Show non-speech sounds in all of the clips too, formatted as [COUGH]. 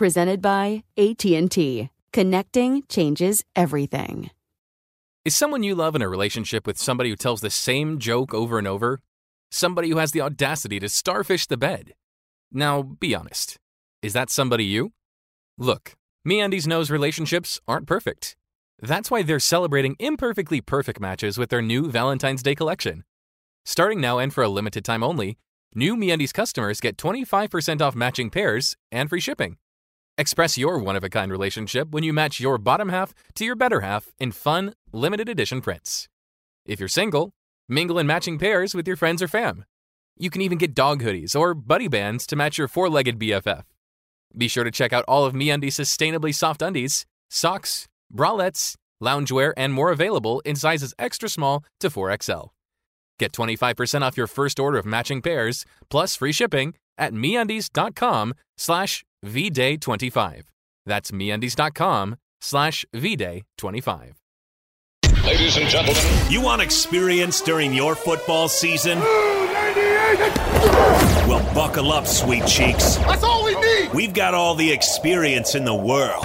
presented by AT&T. Connecting changes everything. Is someone you love in a relationship with somebody who tells the same joke over and over? Somebody who has the audacity to starfish the bed? Now, be honest. Is that somebody you? Look, MeUndies knows relationships aren't perfect. That's why they're celebrating imperfectly perfect matches with their new Valentine's Day collection. Starting now and for a limited time only, new MeUndies customers get 25% off matching pairs and free shipping. Express your one of a kind relationship when you match your bottom half to your better half in fun, limited edition prints. If you're single, mingle in matching pairs with your friends or fam. You can even get dog hoodies or buddy bands to match your four legged BFF. Be sure to check out all of MeUndies sustainably soft undies, socks, bralettes, loungewear, and more available in sizes extra small to 4XL. Get 25% off your first order of matching pairs, plus free shipping at MeUndies.com slash VDay25. That's MeUndies.com slash VDay25. Ladies and gentlemen, you want experience during your football season? Well, buckle up, sweet cheeks. That's all we need. We've got all the experience in the world.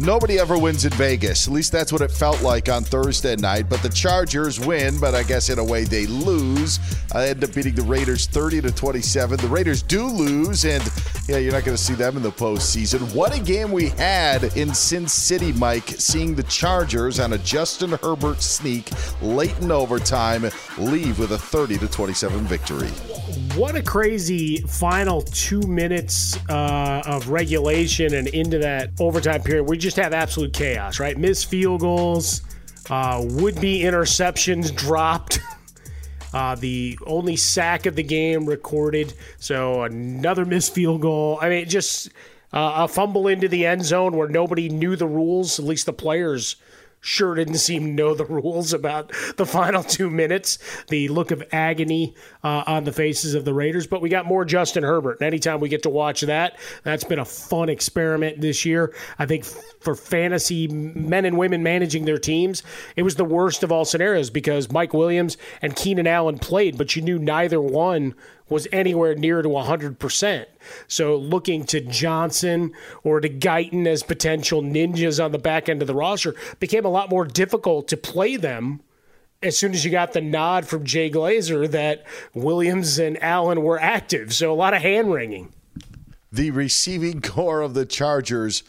Nobody ever wins in Vegas. At least that's what it felt like on Thursday night. But the Chargers win, but I guess in a way they lose. I end up beating the Raiders 30 to 27. The Raiders do lose, and yeah, you're not going to see them in the postseason. What a game we had in Sin City, Mike, seeing the Chargers on a Justin Herbert sneak late in overtime leave with a 30 to 27 victory. What a crazy final two minutes uh, of regulation and into that overtime period. We just have absolute chaos, right? Missed field goals, uh, would be interceptions dropped. [LAUGHS] Uh, the only sack of the game recorded. So another missed field goal. I mean, just uh, a fumble into the end zone where nobody knew the rules. At least the players sure didn't seem to know the [LAUGHS] rules about the final two minutes. The look of agony uh, on the faces of the Raiders. But we got more Justin Herbert. And anytime we get to watch that, that's been a fun experiment this year. I think for fantasy men and women managing their teams, it was the worst of all scenarios because Mike Williams and Keenan Allen played, but you knew neither one was anywhere near to 100%. So looking to Johnson or to Guyton as potential ninjas on the back end of the roster became a lot more difficult to play them as soon as you got the nod from Jay Glazer that Williams and Allen were active. So a lot of hand wringing. The receiving corps of the Chargers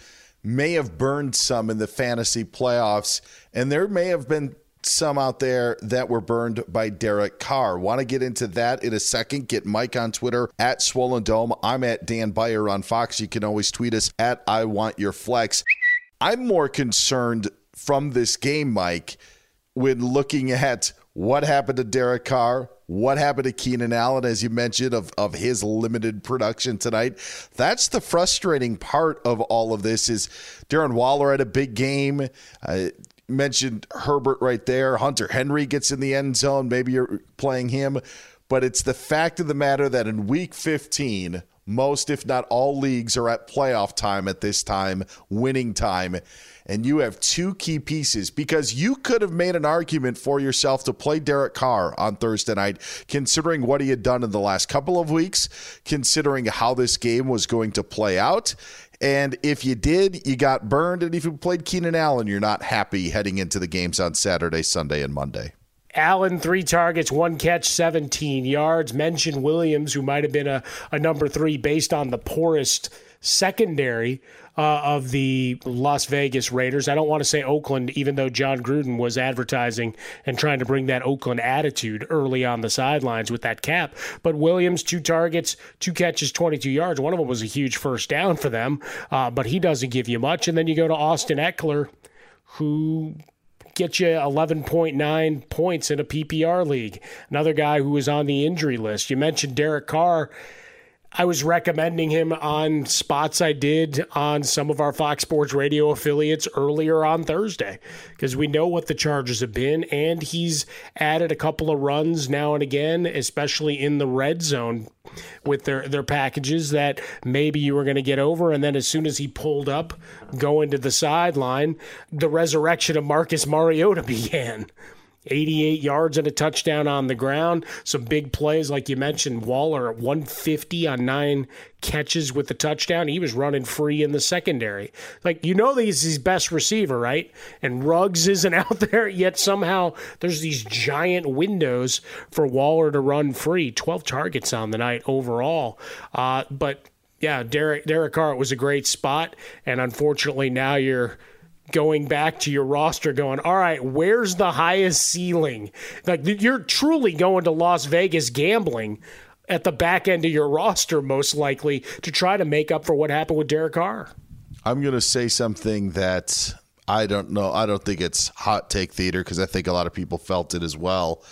may have burned some in the fantasy playoffs, and there may have been some out there that were burned by Derek Carr. Want to get into that in a second? Get Mike on Twitter at Swollen Dome. I'm at Dan Beyer on Fox. You can always tweet us at I Want Your Flex. I'm more concerned from this game, Mike, when looking at what happened to Derek Carr, what happened to Keenan Allen, as you mentioned, of, of his limited production tonight. That's the frustrating part of all of this is Darren Waller had a big game. Uh, mentioned Herbert right there. Hunter Henry gets in the end zone. Maybe you're playing him. But it's the fact of the matter that in week 15, most, if not all, leagues are at playoff time at this time, winning time. And you have two key pieces because you could have made an argument for yourself to play Derek Carr on Thursday night, considering what he had done in the last couple of weeks, considering how this game was going to play out. And if you did, you got burned. And if you played Keenan Allen, you're not happy heading into the games on Saturday, Sunday, and Monday. Allen, three targets, one catch, 17 yards. Mentioned Williams, who might have been a, a number three based on the poorest secondary uh, of the Las Vegas Raiders. I don't want to say Oakland, even though Jon Gruden was advertising and trying to bring that Oakland attitude early on the sidelines with that cap. But Williams, two targets, two catches, 22 yards. One of them was a huge first down for them, uh, but he doesn't give you much. And then you go to Austin Ekeler, who gets you 11.9 points in a PPR league. Another guy who was on the injury list. You mentioned Derek Carr I was recommending him on spots I did on some of our Fox Sports Radio affiliates earlier on Thursday because we know what the Chargers have been, and he's added a couple of runs now and again, especially in the red zone with their their packages that maybe you were going to get over, and then as soon as he pulled up, going to the sideline, the resurrection of Marcus Mariota [LAUGHS] began. 88 yards and a touchdown on the ground. Some big plays, like you mentioned, Waller at 150 on nine catches with the touchdown. He was running free in the secondary. Like, you know, he's his best receiver, right? And Ruggs isn't [LAUGHS] out there, yet somehow there's these giant windows for Waller to run free. 12 targets on the night overall. Uh, but yeah, Derek, Derek Carr was a great spot. And unfortunately, now you're going back to your roster going, all right, where's the highest ceiling? Like you're truly going to Las Vegas gambling at the back end of your roster, most likely, to try to make up for what happened with Derek Carr. I'm going to say something that I don't know. I don't think it's hot take theater because I think a lot of people felt it as well.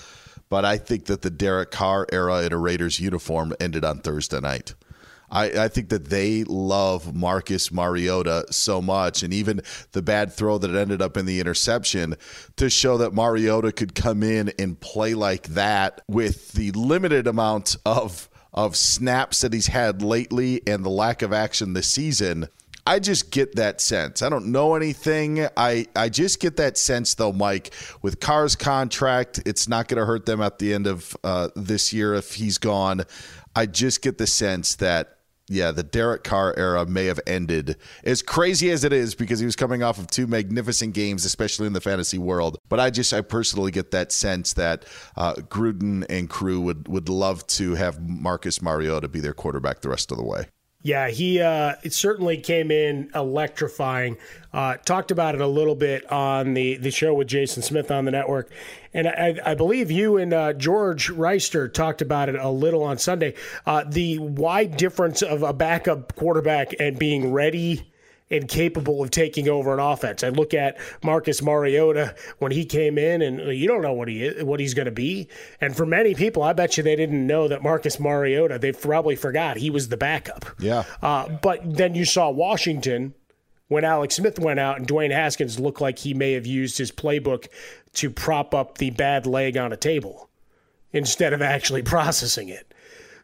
But I think that the Derek Carr era in a Raiders uniform ended on Thursday night. I, I think that they love Marcus Mariota so much, and even the bad throw that ended up in the interception to show that Mariota could come in and play like that with the limited amount of of snaps that he's had lately and the lack of action this season. I just get that sense. I don't know anything. I, I just get that sense, though, Mike, with Carr's contract, it's not going to hurt them at the end of uh, this year if he's gone. I just get the sense that yeah, the Derek Carr era may have ended. As crazy as it is, because he was coming off of two magnificent games, especially in the fantasy world. But I just, I personally get that sense that uh, Gruden and crew would would love to have Marcus Mariota be their quarterback the rest of the way. Yeah, he uh, it certainly came in electrifying. Uh, talked about it a little bit on the, the show with Jason Smith on the network. And I, I believe you and uh, George Reister talked about it a little on Sunday. Uh, the wide difference of a backup quarterback and being ready and capable of taking over an offense. I look at Marcus Mariota when he came in, and you don't know what he is, what he's going to be. And for many people, I bet you they didn't know that Marcus Mariota. They probably forgot he was the backup. Yeah. Uh, but then you saw Washington when Alex Smith went out and Dwayne Haskins looked like he may have used his playbook to prop up the bad leg on a table instead of actually [LAUGHS] processing it.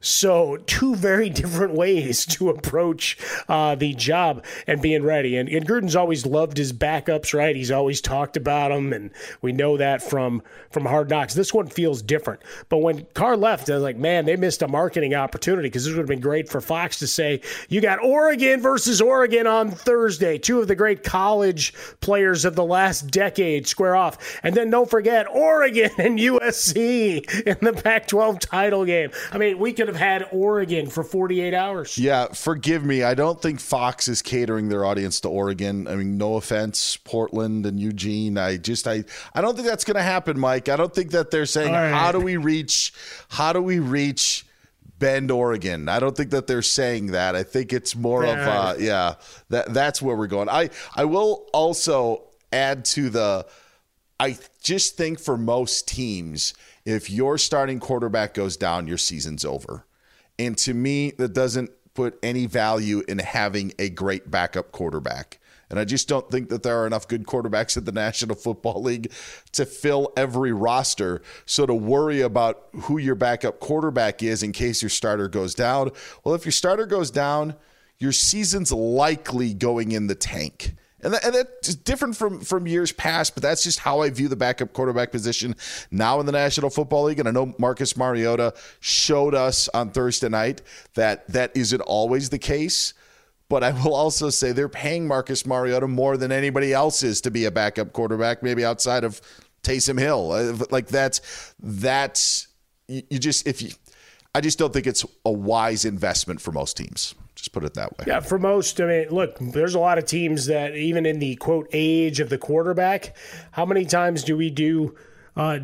So, two very [LAUGHS] different ways to approach uh, the job and being ready. And, and Gruden's always loved his backups, right? He's always talked about them, and we know that from from Hard Knocks. This one feels different. But when Carr left, I was like, man, they missed a marketing opportunity because this would have been great for Fox to say, you got Oregon versus Oregon on Thursday. Two of the great college players of the last decade square off. And then don't forget Oregon [LAUGHS] and USC in the Pac 12 title game. I mean, we could have have had Oregon for 48 hours. Yeah, forgive me. I don't think Fox is catering their audience to Oregon. I mean, no offense, Portland and Eugene. I just I I don't think that's going to happen, Mike. I don't think that they're saying right. how do we reach how do we reach Bend, Oregon. I don't think that they're saying that. I think it's more of uh yeah, that that's where we're going. I I will also add to the I just think for most teams if your starting quarterback goes down, your season's over. And to me, that doesn't put any value in having a great backup quarterback. And I just don't think that there are enough good quarterbacks in the [LAUGHS] National Football League to fill every roster. So to worry about who your backup quarterback is in case your starter goes down, well, if your starter goes down, your season's likely going in the tank. And, that, and that's different from, from years past, but that's just how I view the backup quarterback position now in the National Football League. And I know Marcus Mariota showed us on Thursday night that that isn't always the case. But I will also say they're paying Marcus Mariota more than anybody else is to be a backup quarterback, maybe outside of Taysom Hill. Uh, like that's that's you just if you I just don't think it's a wise investment for most teams. Just put it that way. Yeah, for most, I mean, look, there's a lot of teams that even in the quote age of the quarterback, how many times do we do uh,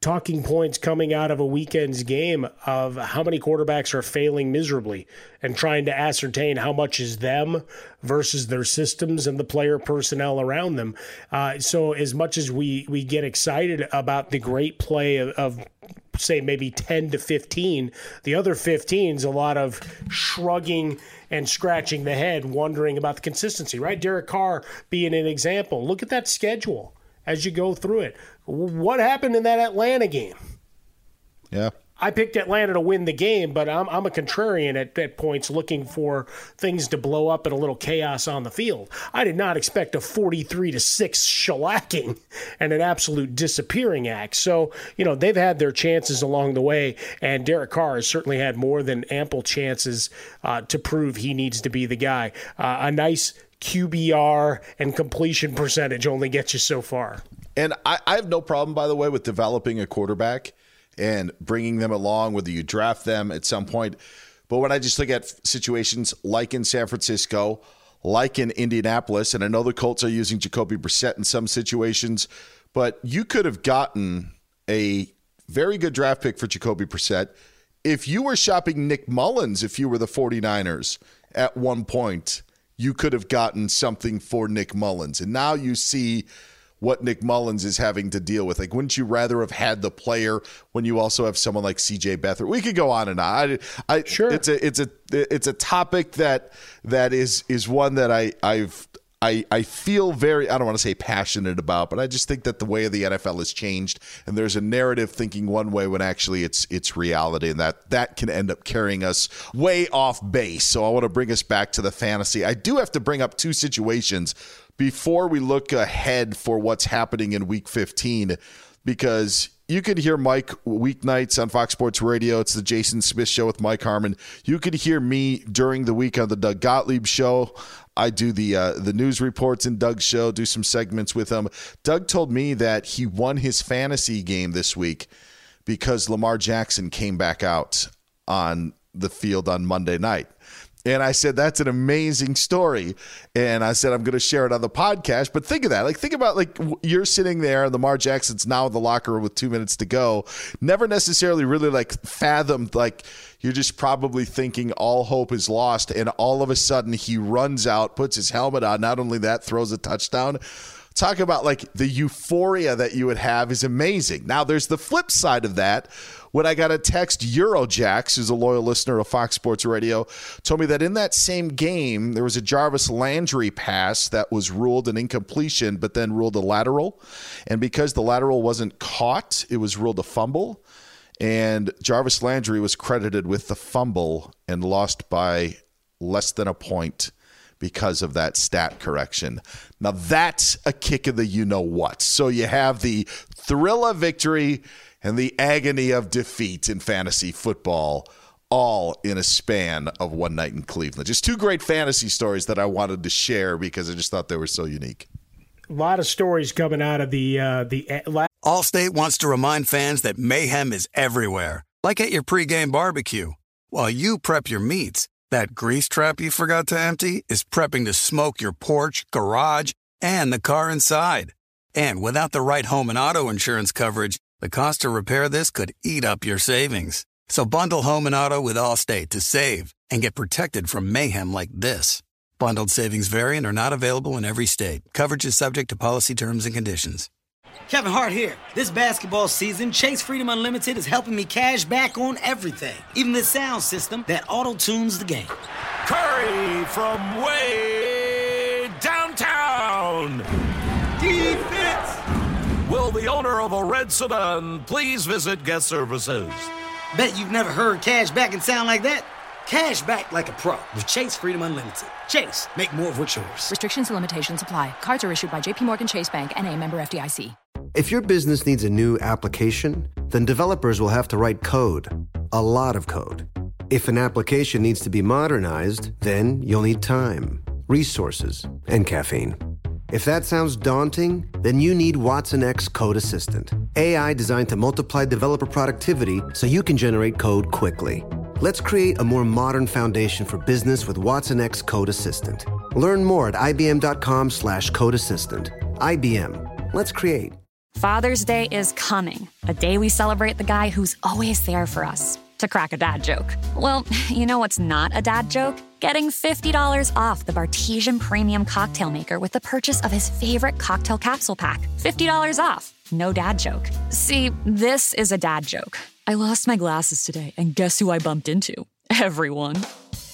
talking points coming out of a weekend's game of how many quarterbacks are failing miserably and trying to ascertain how much is them versus their systems and the player personnel around them. Uh, so as much as we we get excited about the great play of, of say maybe 10 to 15 the other 15 is a lot of shrugging and scratching the head wondering about the consistency right? Derek carr being an example. Look at that schedule as you go through it. What happened in that atlanta game? Yeah I picked Atlanta to win the game, but I'm, I'm a contrarian at, at points looking for things to blow up and a little chaos on the field. I did not expect a 43 to 6 shellacking and an absolute disappearing act. So, you know, they've had their chances along the way, and Derek Carr has certainly had more than ample chances uh, to prove he needs to be the guy. Uh, a nice QBR and completion percentage only gets you so far. And I, I have no problem, by the way, with developing a quarterback and bringing them along, whether you draft them at some point. But when I just look at situations like in San Francisco, like in Indianapolis, and I know the Colts are using Jacoby Brissett in some situations, but you could have gotten a very good draft pick for Jacoby Brissett if you were shopping Nick Mullens, if you were the 49ers at one point, you could have gotten something for Nick Mullens. And now you see what Nick Mullens is having to deal with. Like, wouldn't you rather have had the player when you also have someone like C.J. Beathard? We could go on and on. I, I, sure. It's a it's a it's a topic that that is is one that I I've I, I feel very I don't want to say passionate about, but I just think that the way of the NFL has changed, and there's a narrative thinking one way when actually it's it's reality, and that that can end up carrying us way off base. So I want to bring us back to the fantasy. I do have to bring up two situations before we look ahead for what's happening in week 15, because you could hear Mike weeknights on Fox Sports Radio. It's the Jason Smith show with Mike Harmon. You could hear me during the week on the Doug Gottlieb show. I do the uh, the news reports in Doug's show, do some segments with him. Doug told me that he won his fantasy game this week because Lamar Jackson came back out on the field on Monday night. And I said, that's an amazing story. And I said, I'm going to share it on the podcast. But think of that. Like, think about like you're sitting there and Lamar Jackson's now in the locker room with two minutes to go. Never necessarily really like fathomed, like, you're just probably thinking all hope is lost. And all of a sudden he runs out, puts his helmet on. Not only that, throws a touchdown talk about like the euphoria that you would have is amazing. Now, there's the flip side of that. When I got a text, Eurojax, who's a loyal listener of Fox Sports Radio, told me that in that same game, there was a Jarvis Landry pass that was ruled an incompletion, but then ruled a lateral. And because the lateral wasn't caught, it was ruled a fumble. And Jarvis Landry was credited with the fumble and lost by less than a point because of that stat correction. Now that's a kick of the you know what. So you have the thrill of victory and the agony of defeat in fantasy football all in a span of one night in Cleveland. Just two great fantasy stories that I wanted to share because I just thought they were so unique. A lot of stories coming out of the uh, the. Allstate wants to remind fans that mayhem is everywhere, like at your pregame barbecue. While you prep your meats, that grease trap you forgot to empty is prepping to smoke your porch, garage, and the car inside. And without the right home and auto insurance coverage, the cost to repair this could eat up your savings. So bundle home and auto with Allstate to save and get protected from mayhem like this. Bundled savings variant are not available in every state. Coverage is subject to policy terms and conditions. Kevin Hart here. This basketball season, Chase Freedom Unlimited is helping me cash back on everything, even the sound system that auto tunes the game. Curry from way downtown. Defense. Will the owner of a red sedan please visit guest services? Bet you've never heard cash back and sound like that. Cash back like a pro with Chase Freedom Unlimited. Chase, make more of what's yours. Restrictions and limitations apply. Cards are issued by JPMorgan Chase Bank and a member FDIC. If your business needs a new application, then developers will have to write code, a lot of code. If an application needs to be modernized, then you'll need time, resources, and caffeine. If that sounds daunting, then you need Watson X Code Assistant, AI designed to multiply developer productivity so you can generate code quickly. Let's create a more modern foundation for business with Watson X Code Assistant. Learn more at ibm.com slash code assistant. IBM. Let's create. Father's Day is coming, a day we celebrate the guy who's always there for us. To crack a dad joke. Well, [LAUGHS] you know what's not a dad joke? Getting $50 off the Bartesian Premium Cocktail Maker with the purchase of his favorite cocktail capsule pack. $50 off. No dad joke. See, this is a dad joke. I lost my glasses today, and guess who I bumped into? Everyone.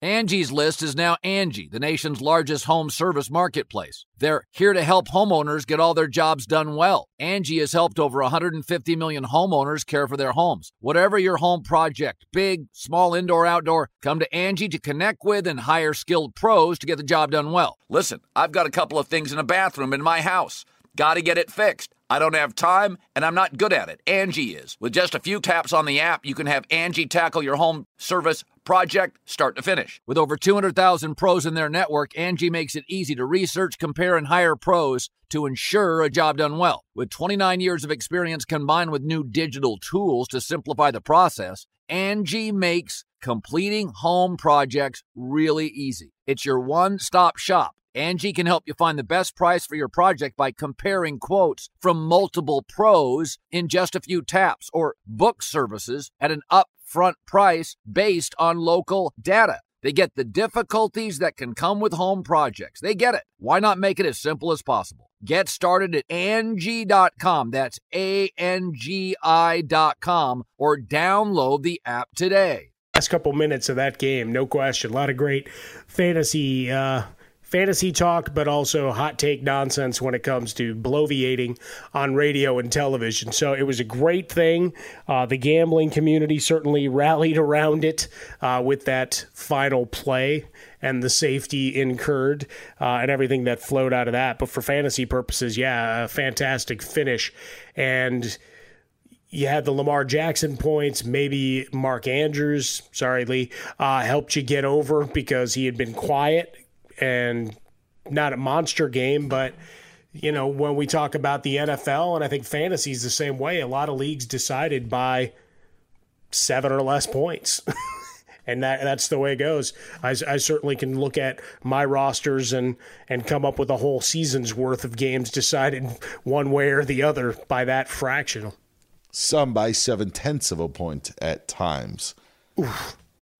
Angie's List is now Angie, the nation's largest home service marketplace. They're here to help homeowners get all their jobs done well. Angie has helped over 150 million homeowners care for their homes. Whatever your home project, big, small, indoor, outdoor, come to Angie to connect with and hire skilled pros to get the job done well. Listen, I've got a couple of things in a bathroom in my house. Got to get it fixed. I don't have time and I'm not good at it. Angie is. With just a few taps on the app, you can have Angie tackle your home service project start to finish. With over 200,000 pros in their network, Angie makes it easy to research, compare, and hire pros to ensure a job done well. With 29 years of experience combined with new digital tools to simplify the process, Angie makes completing home projects really easy. It's your one stop shop. Angie can help you find the best price for your project by comparing quotes from multiple pros in just a few taps or book services at an upfront price based on local data. They get the difficulties that can come with home projects. They get it. Why not make it as simple as possible? Get started at Angie.com. That's A N G I.com or download the app today. Last couple minutes of that game, no question. A lot of great fantasy uh, fantasy talk, but also hot take nonsense when it comes to bloviating on radio and television. So it was a great thing. Uh, the gambling community certainly [LAUGHS] rallied around it uh, with that final play and the safety incurred uh, and everything that flowed out of that. But for fantasy purposes, yeah, a fantastic finish. And you had the Lamar Jackson points. Maybe Mark Andrews, sorry, Lee, uh, helped you get over because he had been quiet and not a monster game. But, you know, when we talk about the NFL, and I think fantasy is the same way, a lot of leagues decided by seven or less points. [LAUGHS] and that that's the way it goes. I, I, certainly can look at my rosters and and come up with a whole season's worth of games decided one way or the other by that fraction some by seven tenths of a point at times. Oof.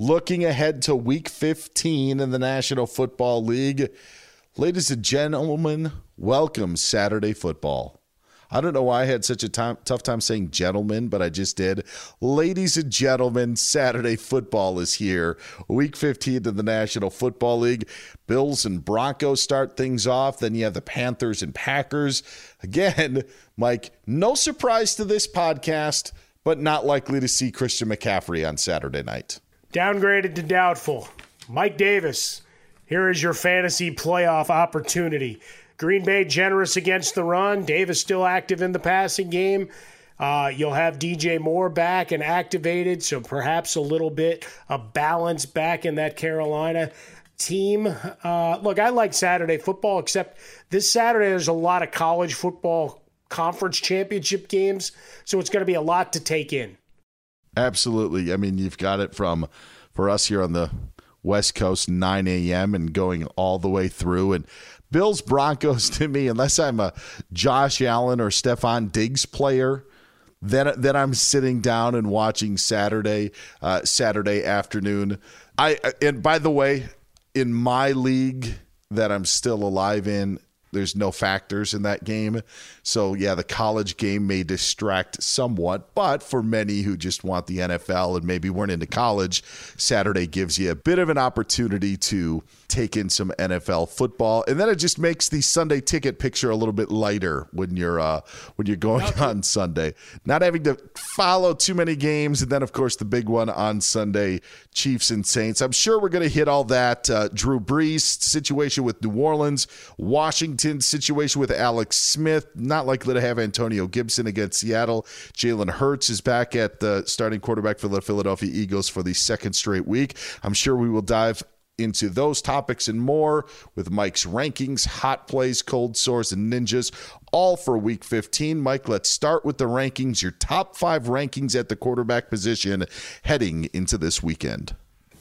Looking ahead to week 15 in the National Football League. Ladies and gentlemen, welcome Saturday football. I don't know why I had such a time, tough time saying gentlemen, but I just did. Ladies and gentlemen, Saturday football is here. Week 15 of the National Football League. Bills and Broncos start things off. Then you have the Panthers and Packers. Again, [LAUGHS] Mike, no surprise to this podcast, but not likely to see Christian McCaffrey on Saturday night. Downgraded to doubtful. Mike Davis, here is your fantasy playoff opportunity. Green Bay generous against the run. Davis still active in the passing game. Uh, you'll have DJ Moore back and activated, so perhaps a little bit of balance back in that Carolina team. Uh, look, I like Saturday football, except this Saturday there's a lot of college football conference championship games, so it's going to be a lot to take in. Absolutely. I mean, you've got it from for us here on the West Coast, 9 a.m. and going all the way through. And Bills Broncos [LAUGHS] to me, unless I'm a Josh Allen or Stefon Diggs player, then then I'm sitting down and watching Saturday uh, Saturday afternoon. I and by the way, in my league that I'm still alive in, there's no factors in that game. So, yeah, the college game may distract somewhat, but for many who just want the NFL and maybe weren't into college, Saturday gives you a bit of an opportunity to take in some NFL football, and then it just makes the Sunday ticket picture a little bit lighter when you're uh, when you're going on Sunday, not having to follow too many games, and then of course the big one on Sunday, Chiefs and Saints. I'm sure we're going to hit all that. Uh, Drew Brees situation with New Orleans, Washington situation with Alex Smith, not likely to have Antonio Gibson against Seattle. Jalen Hurts is back at the starting quarterback for the Philadelphia Eagles for the second straight week. I'm sure we will dive into those topics and more with Mike's rankings, hot plays, cold sores, and ninjas, all for week 15. Mike, let's start with the rankings, your top five rankings at the quarterback position heading into this weekend.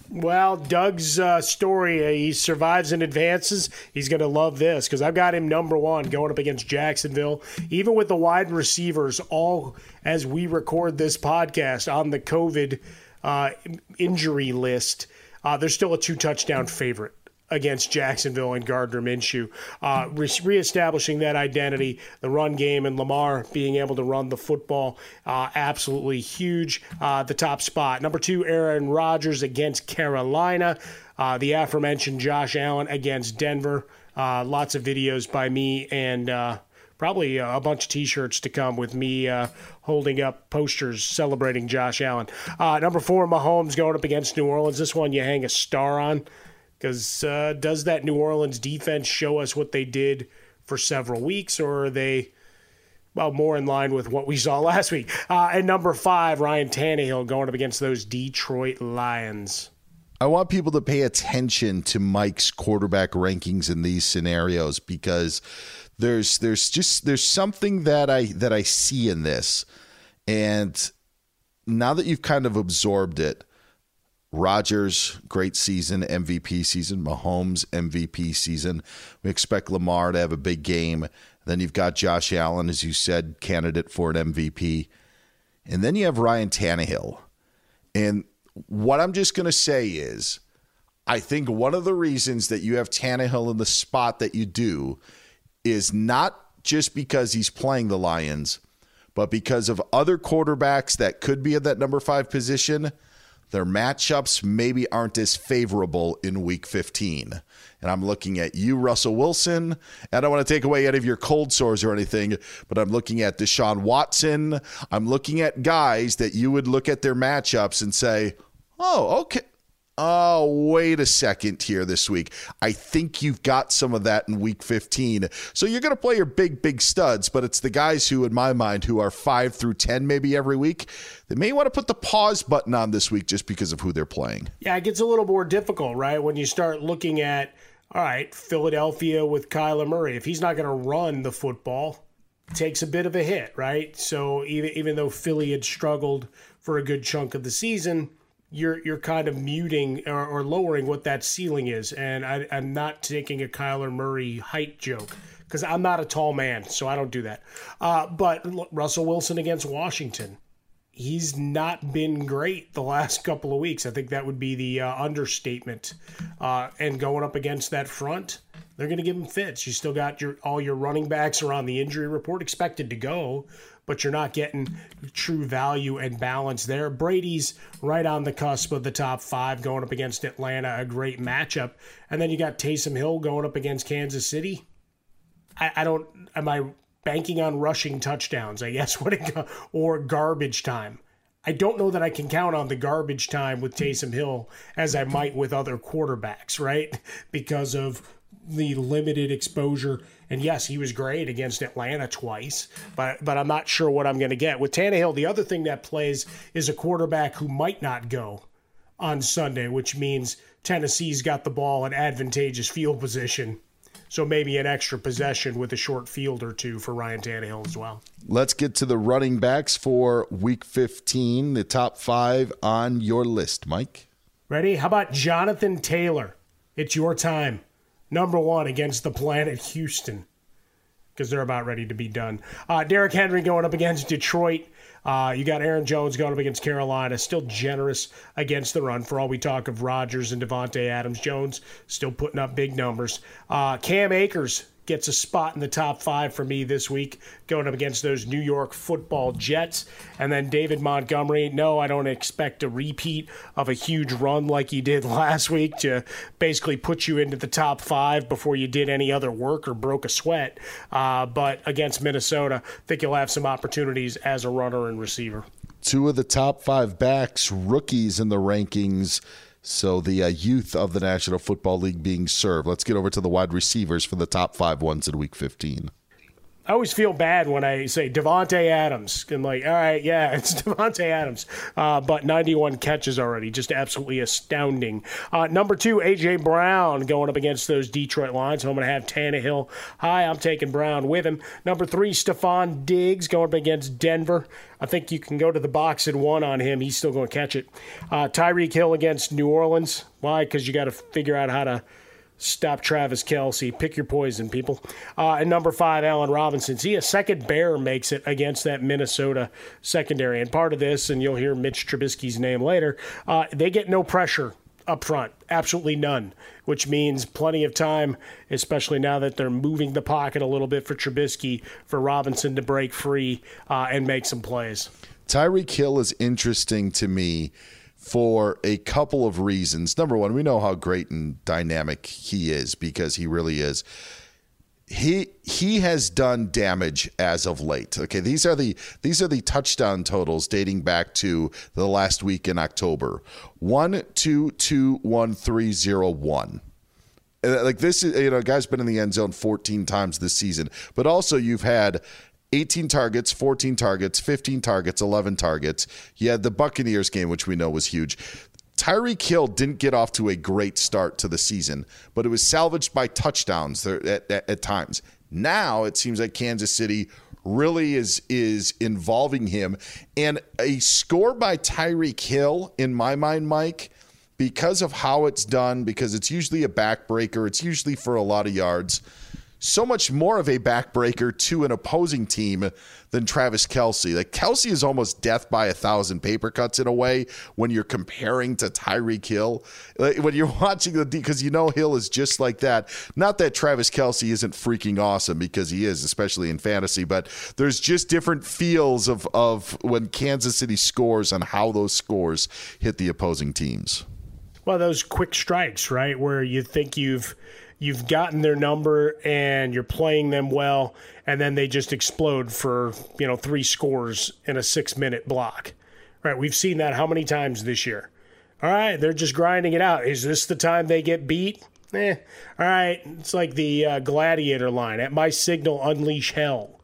Well, Doug's uh, story, uh, he survives and advances. He's going to love this because I've got him number one going up against Jacksonville. Even with the wide receivers, all as we record this podcast on the COVID uh, injury list, uh, they're still a two touchdown favorite against Jacksonville and Gardner Minshew, uh, re- reestablishing that identity, the run game, and Lamar being able to run the football, uh, absolutely huge. Uh, the top spot. Number two, Aaron Rodgers against Carolina. Uh, the aforementioned Josh Allen against Denver. Uh, lots of videos by me and uh, probably a bunch of T-shirts to come with me uh, holding up posters celebrating Josh Allen. Uh, number four, Mahomes going up against New Orleans. This one you hang a star on because uh, does that New Orleans defense show us what they did for several weeks, or are they? Well, more in line with what we saw [LAUGHS] last week. Uh, and number five, Ryan Tannehill going up against those Detroit Lions. I want people to pay attention to Mike's quarterback rankings in these scenarios because there's there's just there's something that I that I see in this, and now that you've kind of absorbed it, Rodgers great season, MVP season, Mahomes MVP season. We expect Lamar to have a big game. Then you've got Josh Allen, as you said, candidate for an MVP, and then you have Ryan Tannehill. And what I'm just going to say is, I think one of the reasons that you have Tannehill in the spot that you do is not just because he's playing the Lions, but because of other quarterbacks that could be in that number five position, their matchups maybe aren't as favorable in week 15. And I'm looking at you, Russell Wilson. I don't want to take away any of your cold sores or anything, but I'm looking at Deshaun Watson. I'm looking at guys that you would look at their matchups and say, oh, okay. Oh, wait a second here this week. I think you've got some of that in week 15. So you're going to play your big, big studs, but it's the guys who, in my mind, who are five through 10 maybe every week. They may want to put the pause button on this week just because of who they're playing. Yeah, it gets a little more difficult, right? When you start looking at, all right, Philadelphia with Kyler Murray. If he's not going to run the football, takes a bit of a hit, right? So even even though Philly had struggled for a good chunk of the season, you're you're kind of muting or, or lowering what that ceiling is. And I, I'm not taking a Kyler Murray height joke because I'm not a tall man, so I don't do that. Uh, but Russell Wilson against Washington, he's not been great the last [LAUGHS] couple of weeks. I think that would be the uh, understatement. Uh, and going up against that front, they're going to give him fits. You still got your all your running backs are on the injury report, expected to go, but you're not getting true value and balance there. Brady's right on the cusp of the top five going up against Atlanta, a great matchup. And then you got Taysom Hill going up against Kansas City. I, I don't, am I banking on rushing touchdowns, I guess, [LAUGHS] what it, or garbage time? I don't know that I can count on the garbage time with Taysom Hill as I might with other quarterbacks, right? [LAUGHS] Because of the limited exposure. And yes, he was great against Atlanta twice, but but I'm not sure what I'm going to get with Tannehill. The other thing that plays is a quarterback who might not go on Sunday, which means Tennessee's got the ball in advantageous field position. So maybe an extra possession with a short field or two for Ryan Tannehill as well. Let's get to the running backs for week 15, the top five on your list, Mike. Ready? How about Jonathan Taylor? It's your time number one against the planet Houston because they're about ready to be done. Uh, Derrick Henry going up against Detroit. Uh, you got Aaron Jones going up against Carolina, still generous against the run. For all we talk of Rodgers and Davante Adams, Jones still putting up big numbers. Uh, Cam Akers gets a spot in the top five for me this week, going up against those New York football Jets. And then David Montgomery. No, I don't expect a repeat of a huge run like he did [LAUGHS] last week to basically put you into the top five before you did any other work or broke a sweat. Uh, but against Minnesota, I think you'll have some opportunities as a runner and receiver. Two of the top five backs, rookies in the rankings so the uh, youth of the National Football League being served. Let's get over to the wide receivers for the top five ones in Week 15. I always feel bad when I say Davante Adams. I'm like, all right, yeah, [LAUGHS] it's Davante Adams, uh, but 91 catches already, just absolutely astounding. Uh, number two, AJ Brown going up against those Detroit Lions. I'm going to have Tannehill Hi, I'm taking Brown with him. Number three, Stefon Diggs going up against Denver. I think you can go to the box and one on him. He's still going to catch it. Uh, Tyreek Hill against New Orleans. Why? Because you got to figure out how to Stop Travis Kelce. Pick your poison, people. Uh, and number five, Allen Robinson. See, a second bear makes it against that Minnesota secondary. And part of this, and you'll hear Mitch Trubisky's name later, uh, they get no pressure up front. Absolutely none, which means plenty of time, especially now that they're moving the pocket a little bit for Trubisky, for Robinson to break free uh, and make some plays. Tyreek Hill is interesting to me for a couple of reasons. Number one, we know how great and dynamic he is because he really is. He he has done damage as of late. Okay, these are the these are the touchdown totals dating back to the last week in October. One, two, two, one, three, zero, one uh, like this is you know guy's been in the end zone 14 times this season but also you've had 18 targets, 14 targets, 15 targets, 11 targets. You had the Buccaneers game, which we know was huge. Tyreek Hill didn't get off to a great start to the season, but it was salvaged by touchdowns at, at, at times. Now it seems like Kansas City really is is involving him, and a score by Tyreek Hill, in my mind, Mike, because of how it's done, because it's usually a backbreaker, it's usually for a lot of yards so much more of a backbreaker to an opposing team than Travis Kelce. Like Kelce is almost death by a thousand paper cuts in a way when you're comparing to Tyreek Hill. Like when you're [LAUGHS] watching the because you know Hill is just like that. Not that Travis Kelce isn't freaking awesome because he is, especially in fantasy, but there's just different feels of of when Kansas City scores and how those scores hit the opposing teams. Well, those quick strikes, right, where you think you've you've gotten their number and you're playing them well, and then they just explode for you know three scores in a six minute block. Right, we've seen that how many times this year. All right, they're just grinding it out. Is this the time they get beat? Eh. All right, it's like the uh, gladiator line. At my signal, unleash hell.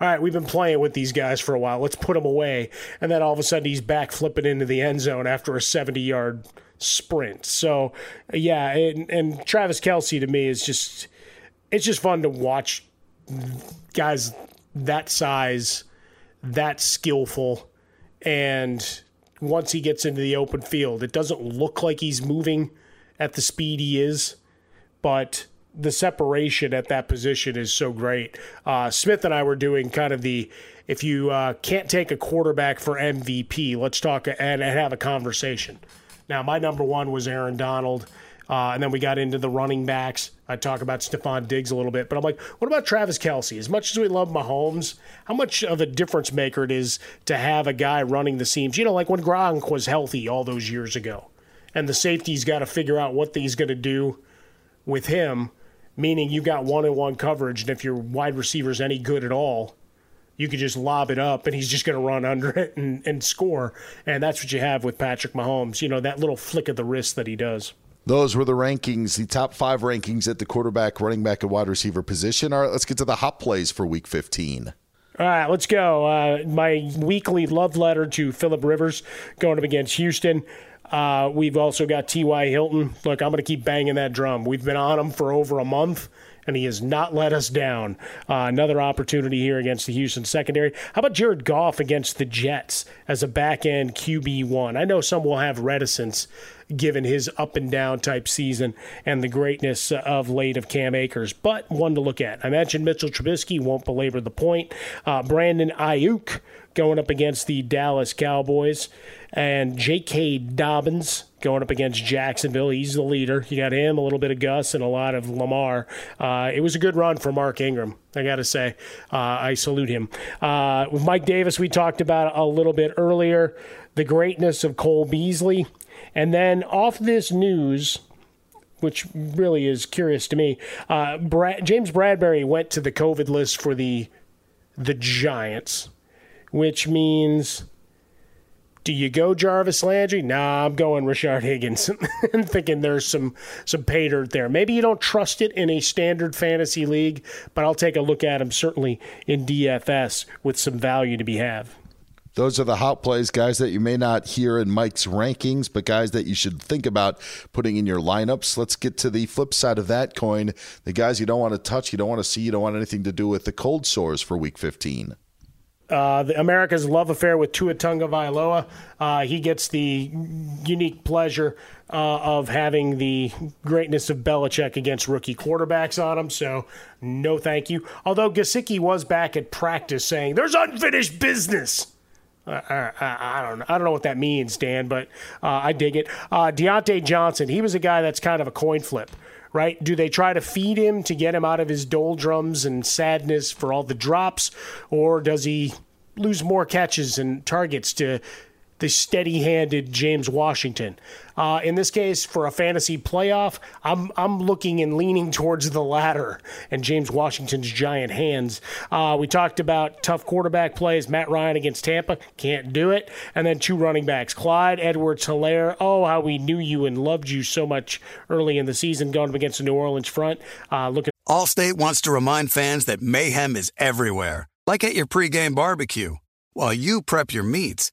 All right, we've been playing with these guys for a while. Let's put them away. And then all of a sudden, he's back flipping into the end zone after a 70 yard sprint. So yeah, and, and Travis Kelce to me is just it's just fun to watch guys that size, that skillful, and once he gets into the open field, it doesn't look like he's moving at the speed he is, but the separation at that position is so great. Uh, Smith and I were doing kind of the if you uh, can't take a quarterback for MVP, let's talk and, and have a conversation. Now, my number one was Aaron Donald. Uh, and then we got into the running backs. I talk about Stefon Diggs a little bit, but I'm like, what about Travis Kelce? As much as we love Mahomes, how much of a difference maker it is to have a guy running the seams? You know, like when Gronk was healthy all those years ago, and the safety's got to figure out what he's going to do with him, meaning you've got one on one coverage, and if your wide receiver's any good at all, you could just lob it up and he's just going to run under it and, and score. And that's what you have with Patrick Mahomes, you know, that little flick of the wrist that he does. Those were the rankings, the top five rankings at the quarterback, running back, and wide receiver position. All right, let's get to the hot plays for week 15. All right, let's go. Uh, my weekly love letter to Philip Rivers going up against Houston. Uh, we've also got T.Y. Hilton. Look, I'm going to keep banging that drum. We've been on him for over a month and he has not let us down. Uh, another opportunity here against the Houston secondary. How about Jared Goff against the Jets as a back end QB1? I know some will have reticence given his up and down type season and the greatness of late of Cam Akers, but one to look at. I mentioned Mitchell Trubisky, won't belabor the point. Uh, Brandon Aiyuk going up against the Dallas Cowboys and J.K. Dobbins going up against Jacksonville. He's the leader. You got him, a little bit of Gus, and a lot of Lamar. Uh, it was a good run for Mark Ingram. I got to say, uh, I salute him. Uh, with Mike Davis, we talked about a little bit earlier the greatness of Cole Beasley. And then off this news, which really is curious to me, uh, James Bradberry went to the COVID list for the the Giants, which means do you go Jarvis Landry? Nah, I'm going Rashard Higgins. [LAUGHS] and thinking there's some some pay dirt there. Maybe you don't trust it in a standard fantasy league, but I'll take a look at him certainly in DFS with some value to be had. Those are the hot plays, guys that you may not hear in Mike's rankings, but guys that you should think about putting in your lineups. Let's get to the flip side of that coin. The guys you don't want to touch, you don't want to see, you don't want anything to do with the cold sores for week 15 uh, the America's love affair with Tua Tagovailoa. Uh, he gets the unique pleasure uh, of having the greatness of Belichick against rookie quarterbacks on him. So, no, thank you. Although Gesicki was back at practice saying there's unfinished business. I, I, I, don't know. I don't know what that means, Dan, but uh, I dig it. Uh, Diontae Johnson, he was a guy that's kind of a coin flip right? Do they try to feed him to get him out of his doldrums and sadness for all the drops, or does he lose more catches and targets to the steady handed James Washington. Uh, in this case, for a fantasy playoff, I'm, I'm looking and leaning towards the latter and James Washington's giant hands. Uh, we talked about tough quarterback plays. Matt Ryan against Tampa, can't do it. And then two running backs, Clyde Edwards Helaire. Oh, how we knew you and loved you so much early in the season going up against the New Orleans front. Uh, looking. Allstate wants to remind fans that mayhem is everywhere, like at your pregame barbecue. While you prep your meats,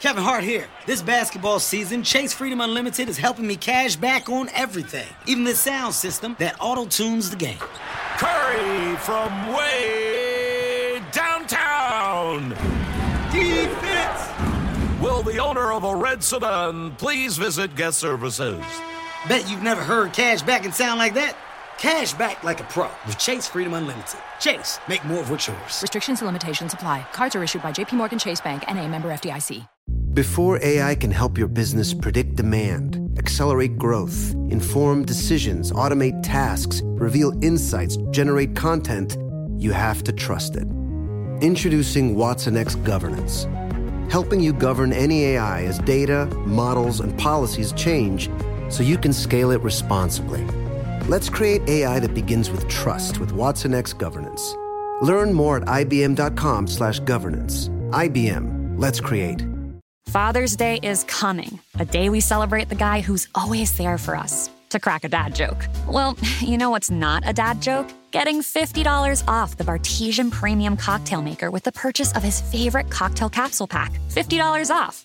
Kevin Hart here. This basketball season, Chase Freedom Unlimited is helping me cash back on everything, even the sound system that auto tunes the game. Curry from way downtown. Defense. Will the owner of a red sedan please visit guest services? Bet you've never heard cash back and sound like that. Cash back like a pro with Chase Freedom Unlimited. Chase, make more of what's yours. Restrictions and limitations apply. Cards are issued by JPMorgan Chase Bank and a member FDIC. Before AI can help your business predict demand, accelerate growth, inform decisions, automate tasks, reveal insights, generate content, you have to trust it. Introducing Watson X Governance, helping you govern any AI as data, models, and policies change so you can scale it responsibly. Let's create AI that begins with trust with Watson X Governance. Learn more at ibm.com/governance. IBM. Let's create. Father's Day is coming, a day we celebrate the guy who's always there for us. To crack a dad joke. Well, [LAUGHS] you know what's not a dad joke? Getting $50 off the Bartesian Premium Cocktail Maker with the purchase of his favorite cocktail capsule pack. $50 off.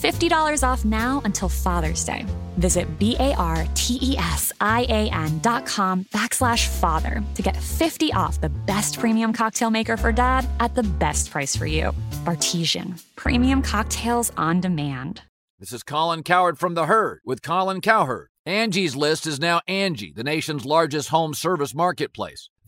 $50 off now until Father's Day. Visit B-A-R-T-E-S-I-A-N dot com backslash father to get 50 off the best premium cocktail maker for dad at the best price for you. Bartesian. Premium cocktails on demand. This is Colin Cowherd from The Herd with Colin Cowherd. Angie's List is now Angie, the nation's largest home service marketplace.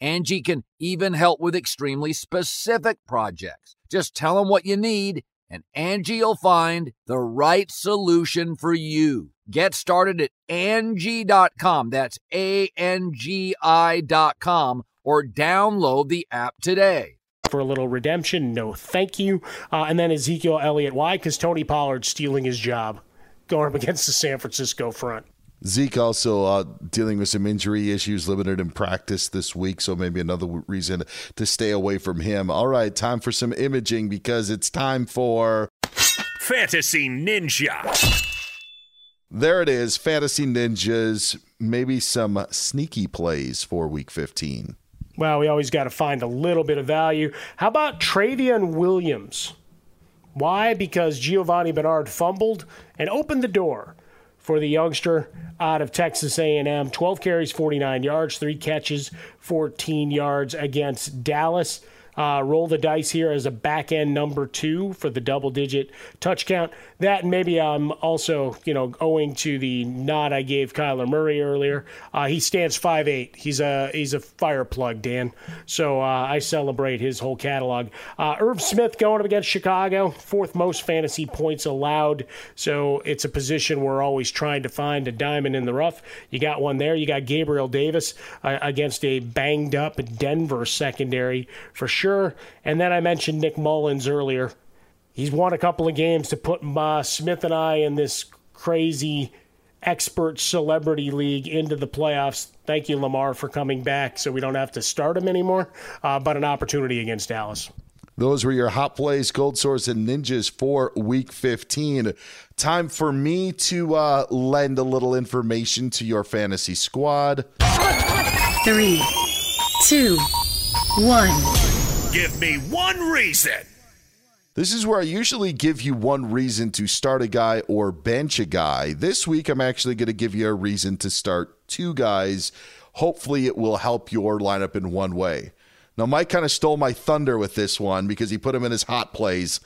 Angie can even help with extremely specific projects. Just tell them what you need, and Angie will find the right solution for you. Get started at Angie.com. That's A N G I.com or download the app today. For a little redemption, no thank you. Uh, and then Ezekiel Elliott. Why? Because Tony Pollard's stealing his job going up against the San Francisco front. Zeke also uh, dealing with some injury issues, limited in practice this week, so maybe another reason to stay away from him. All right, time for some imaging because it's time for Fantasy Ninja. There it is, Fantasy Ninjas. Maybe some sneaky plays for Week 15. Well, we always got to find a little bit of value. How about Trayveon Williams? Why? Because Giovani Bernard fumbled and opened the door for the youngster out of Texas A&M. 12 carries, 49 yards, three catches, 14 yards against Dallas. Uh, roll the dice here as a back end number two for the double digit touch count. That maybe I'm also, you know, owing to the nod I gave Kyler Murray earlier. Uh, he stands five eight. He's a he's a fire plug, Dan. So uh, I celebrate his whole catalog. Uh, Irv Smith going up against Chicago, fourth most fantasy points allowed. So it's a position we're always trying to find a diamond in the rough. You got one there. You got Gabriel Davis uh, against a banged up Denver secondary for sure. And then I mentioned Nick Mullens earlier he's won a couple of games to put uh, Smith and I in this crazy expert celebrity league into the playoffs. Thank you, Lamar, for coming back so we don't have to start him anymore, uh, but an opportunity against Dallas. Those were your hot plays, Cold Sores, and Ninjas for week 15. Time for me to uh, lend a little information to your fantasy squad. Three, two, one. Give me one reason. This is where I usually give you one reason to start a guy or bench a guy. This week, I'm actually going to give you a reason to start two guys. Hopefully, it will help your lineup in one way. Now, Mike kind of stole my thunder with this one because he put him in his hot plays.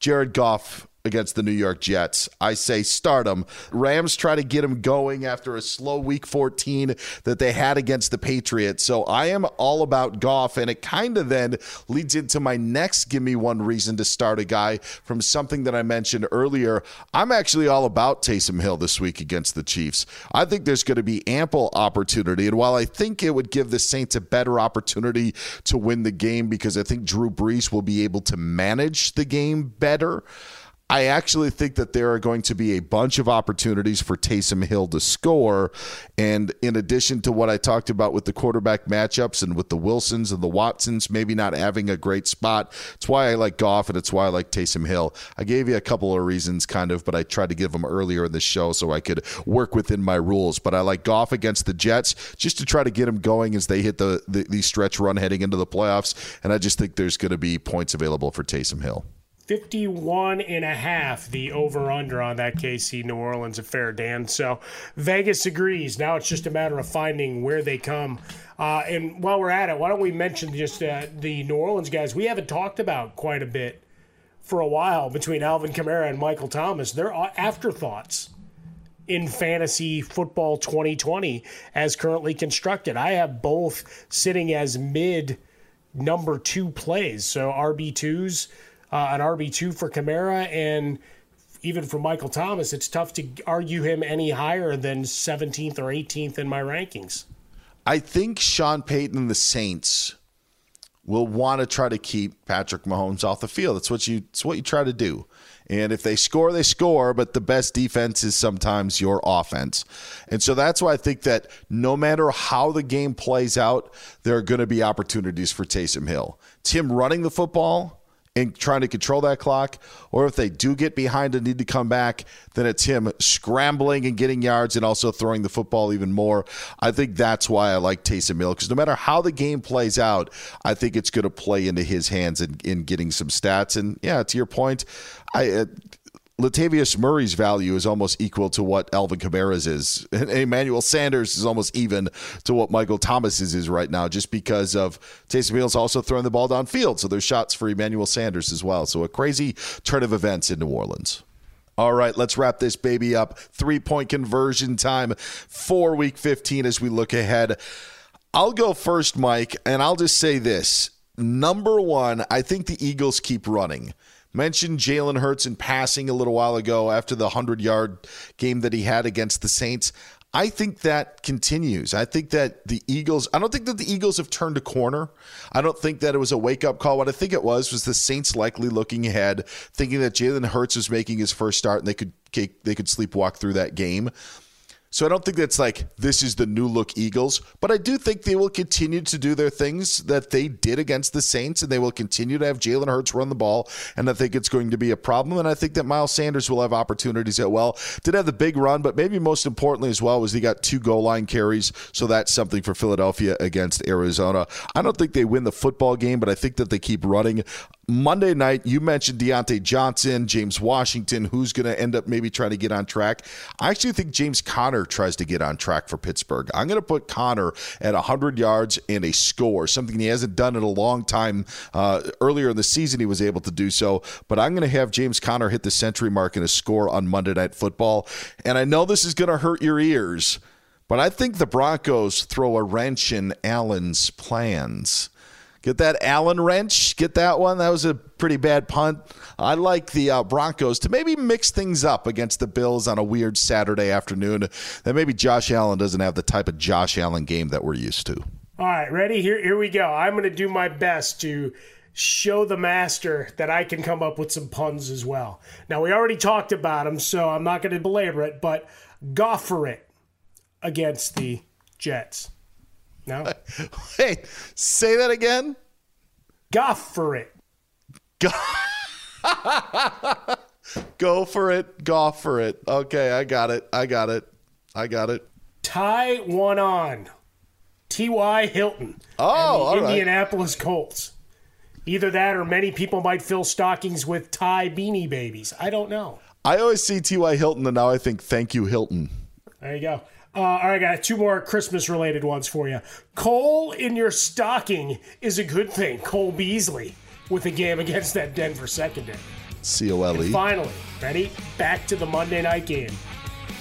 Jared Goff against the New York Jets. I say start him. Rams try to get him going after a slow week 14 that they had against the Patriots. So I am all about Goff, and it kind of then leads into my next give me one reason to start a guy from something that I mentioned earlier. I'm actually all about Taysom Hill this week against the Chiefs. I think there's going to be ample opportunity, and while I think it would give the Saints a better opportunity to win the game because I think Drew Brees will be able to manage the game better. I actually think that there are going to be a bunch of opportunities for Taysom Hill to score. And in addition to what I talked about with the quarterback matchups and with the Wilsons and the Watsons maybe not having a great spot, it's why I like Goff and it's why I like Taysom Hill. I gave you a couple of reasons, kind of, but I tried to give them earlier in the show so I could work within my rules. But I like Goff against the Jets just to try to get them going as they hit the, the, the stretch run heading into the playoffs. And I just think there's going to be points available for Taysom Hill. 51 and a half the over under on that KC New Orleans affair, Dan. So Vegas agrees. Now it's just a matter of finding where they come. Uh, and while we're at it, why don't we mention just uh, the New Orleans guys we haven't talked about quite a bit for a while between Alvin Kamara and Michael Thomas. They're afterthoughts in fantasy football 2020 as currently constructed. I have both sitting as mid number two plays. So RB2s uh, an RB2 for Kamara. And even for Michael Thomas, it's tough to argue him any higher than 17th or 18th in my rankings. I think Sean Payton and the Saints will want to try to keep Patrick Mahomes off the field. That's what you it's what you try to do. And if they score, they score, but the best defense is sometimes your offense. And so that's why I think that no matter how the game plays out, there are going to be opportunities for Taysom Hill. Tim running the football, and trying to control that clock, or if they do get behind and need to come back, then it's him scrambling and getting yards and also throwing the football even more. I think that's why I like Taysom Hill because no matter how the game plays out, I think it's going to play into his hands in, in getting some stats. And yeah, to your point, I. Uh, Latavius Murray's value is almost equal to what Alvin Kamara's is. And Emmanuel Sanders is almost even to what Michael Thomas's is right now, just because of Taysom Hill's also throwing the ball downfield. So there's shots for Emmanuel Sanders as well. So a crazy turn of events in New Orleans. All right, let's wrap this baby up. Three point conversion time for week 15 as we look ahead. I'll go first, Mike, and I'll just say this. Number one, I think the Eagles keep running mentioned Jalen Hurts in passing a little while ago after the 100 yard game that he had against the Saints. I think that continues. I think that the Eagles, I don't think that the Eagles have turned a corner. I don't think that it was a wake up call. What I think it was was the Saints likely looking ahead, thinking that Jalen Hurts was making his first start and they could they could sleepwalk through that game. So I don't think that's like this is the new look Eagles, but I do think they will continue to do their things that they did against the Saints, and they will continue to have Jalen Hurts run the ball. And I think it's going to be a problem. And I think that Miles Sanders will have opportunities at well. Did have the big run, but maybe most importantly as well was he got two goal line carries. So that's something for Philadelphia against Arizona. I don't think they win the football game, but I think that they keep running. Monday night, you mentioned Diontae Johnson, James Washington, who's going to end up maybe trying to get on track. I actually think James Conner tries to get on track for Pittsburgh. I'm going to put Conner at 100 yards and a score, something he hasn't done in a long time. Uh, earlier in the season, he was able to do so, but I'm going to have James Conner hit the century mark in a score on Monday Night Football. And I know this is going to hurt your ears, but I think the Broncos throw a wrench in Allen's plans. Get that Allen wrench. Get that one. That was a pretty bad punt. I like the uh, Broncos to maybe mix things up against the Bills on a weird Saturday afternoon. That maybe Josh Allen doesn't have the type of Josh Allen game that we're used to. All right, ready? Here, here we go. I'm going to do my best to show the master that I can come up with some puns as well. Now, we already talked about them, so I'm not going to belabor it, but go for it against the Jets. No. [LAUGHS] Wait, say that again. Go for it. Go. [LAUGHS] Go for it. Go for it. Okay, I got it. I got it. I got it. Tie one on. T.Y. Hilton. Oh, Indianapolis right. Colts. Either that or many people might fill stockings with Thai beanie babies. I don't know. I always see T.Y. Hilton, and now I think, thank you, Hilton. There you go. Uh, all right, I got two more Christmas related ones for you. Coal in your stocking is a good thing. Cole Beasley with a game against that Denver secondary. C O L E. Finally, ready? Back to the Monday night game.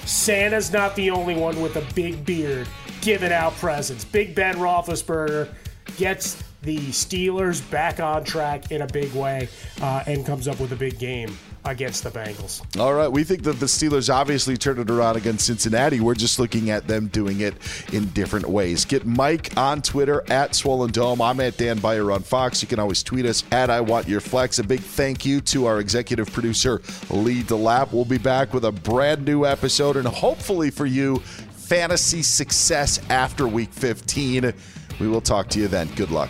Santa's not the only one with a big beard giving out presents. Big Ben Roethlisberger gets the Steelers back on track in a big way uh, and comes up with a big game against the Bengals. All right, we think that the Steelers obviously turned it around against Cincinnati. We're just looking at them doing it in different ways. Get Mike on Twitter at Swollen Dome. I'm at Dan Beyer on Fox. You can always tweet us at I Want Your Flex. A big thank you to our executive producer Lee DeLapp. We'll be back with a brand new episode and hopefully for you, fantasy success after Week 15. We will talk to you then. Good luck.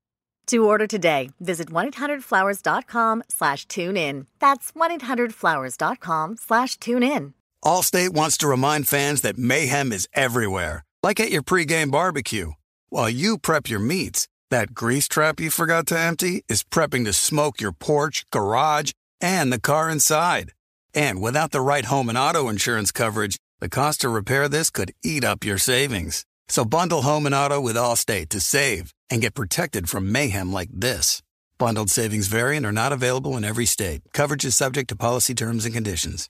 To order today, visit 1-800-Flowers.com slash tune in. That's 1-800-Flowers.com slash tune in. Allstate wants to remind fans that mayhem is everywhere, like at your pregame barbecue. While you prep your meats, that grease trap you forgot to empty is prepping to smoke your porch, garage, and the car inside. And without the right home and auto insurance coverage, the cost to repair this could eat up your savings. So bundle home and auto with Allstate to save and get protected from mayhem like this. Bundled savings variant are not available in every state. Coverage is subject to policy terms and conditions.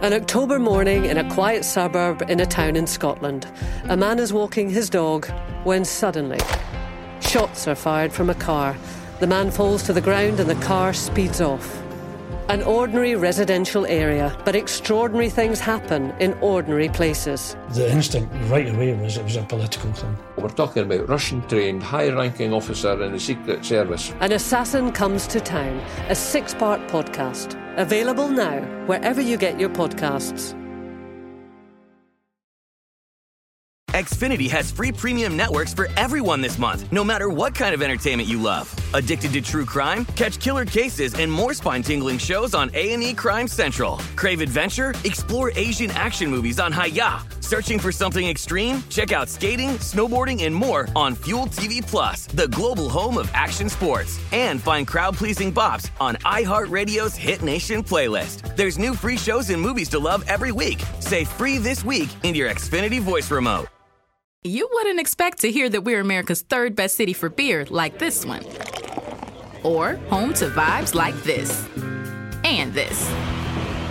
An October morning in a quiet suburb in a town in Scotland. A man is walking his dog when suddenly shots are fired from a car. The man falls to the ground and the car speeds off. An ordinary residential area, but extraordinary things happen in ordinary places. The instinct right away was it was a political thing. We're talking about Russian trained, high ranking officer in the Secret Service. An Assassin Comes to Town, a six part podcast. Available now, wherever you get your podcasts. Xfinity has free premium networks for everyone this month, no matter what kind of entertainment you love. Addicted to true crime? Catch killer cases and more spine-tingling shows on A&E Crime Central. Crave adventure? Explore Asian action movies on Hayya. Searching for something extreme? Check out skating, snowboarding, and more on Fuel TV Plus, the global home of action sports. And find crowd-pleasing bops on iHeartRadio's Hit Nation playlist. There's new free shows and movies to love every week. Say free this week in your Xfinity voice remote. You wouldn't expect to hear that we're America's third best city for beer like this one. Or home to vibes like this. And this.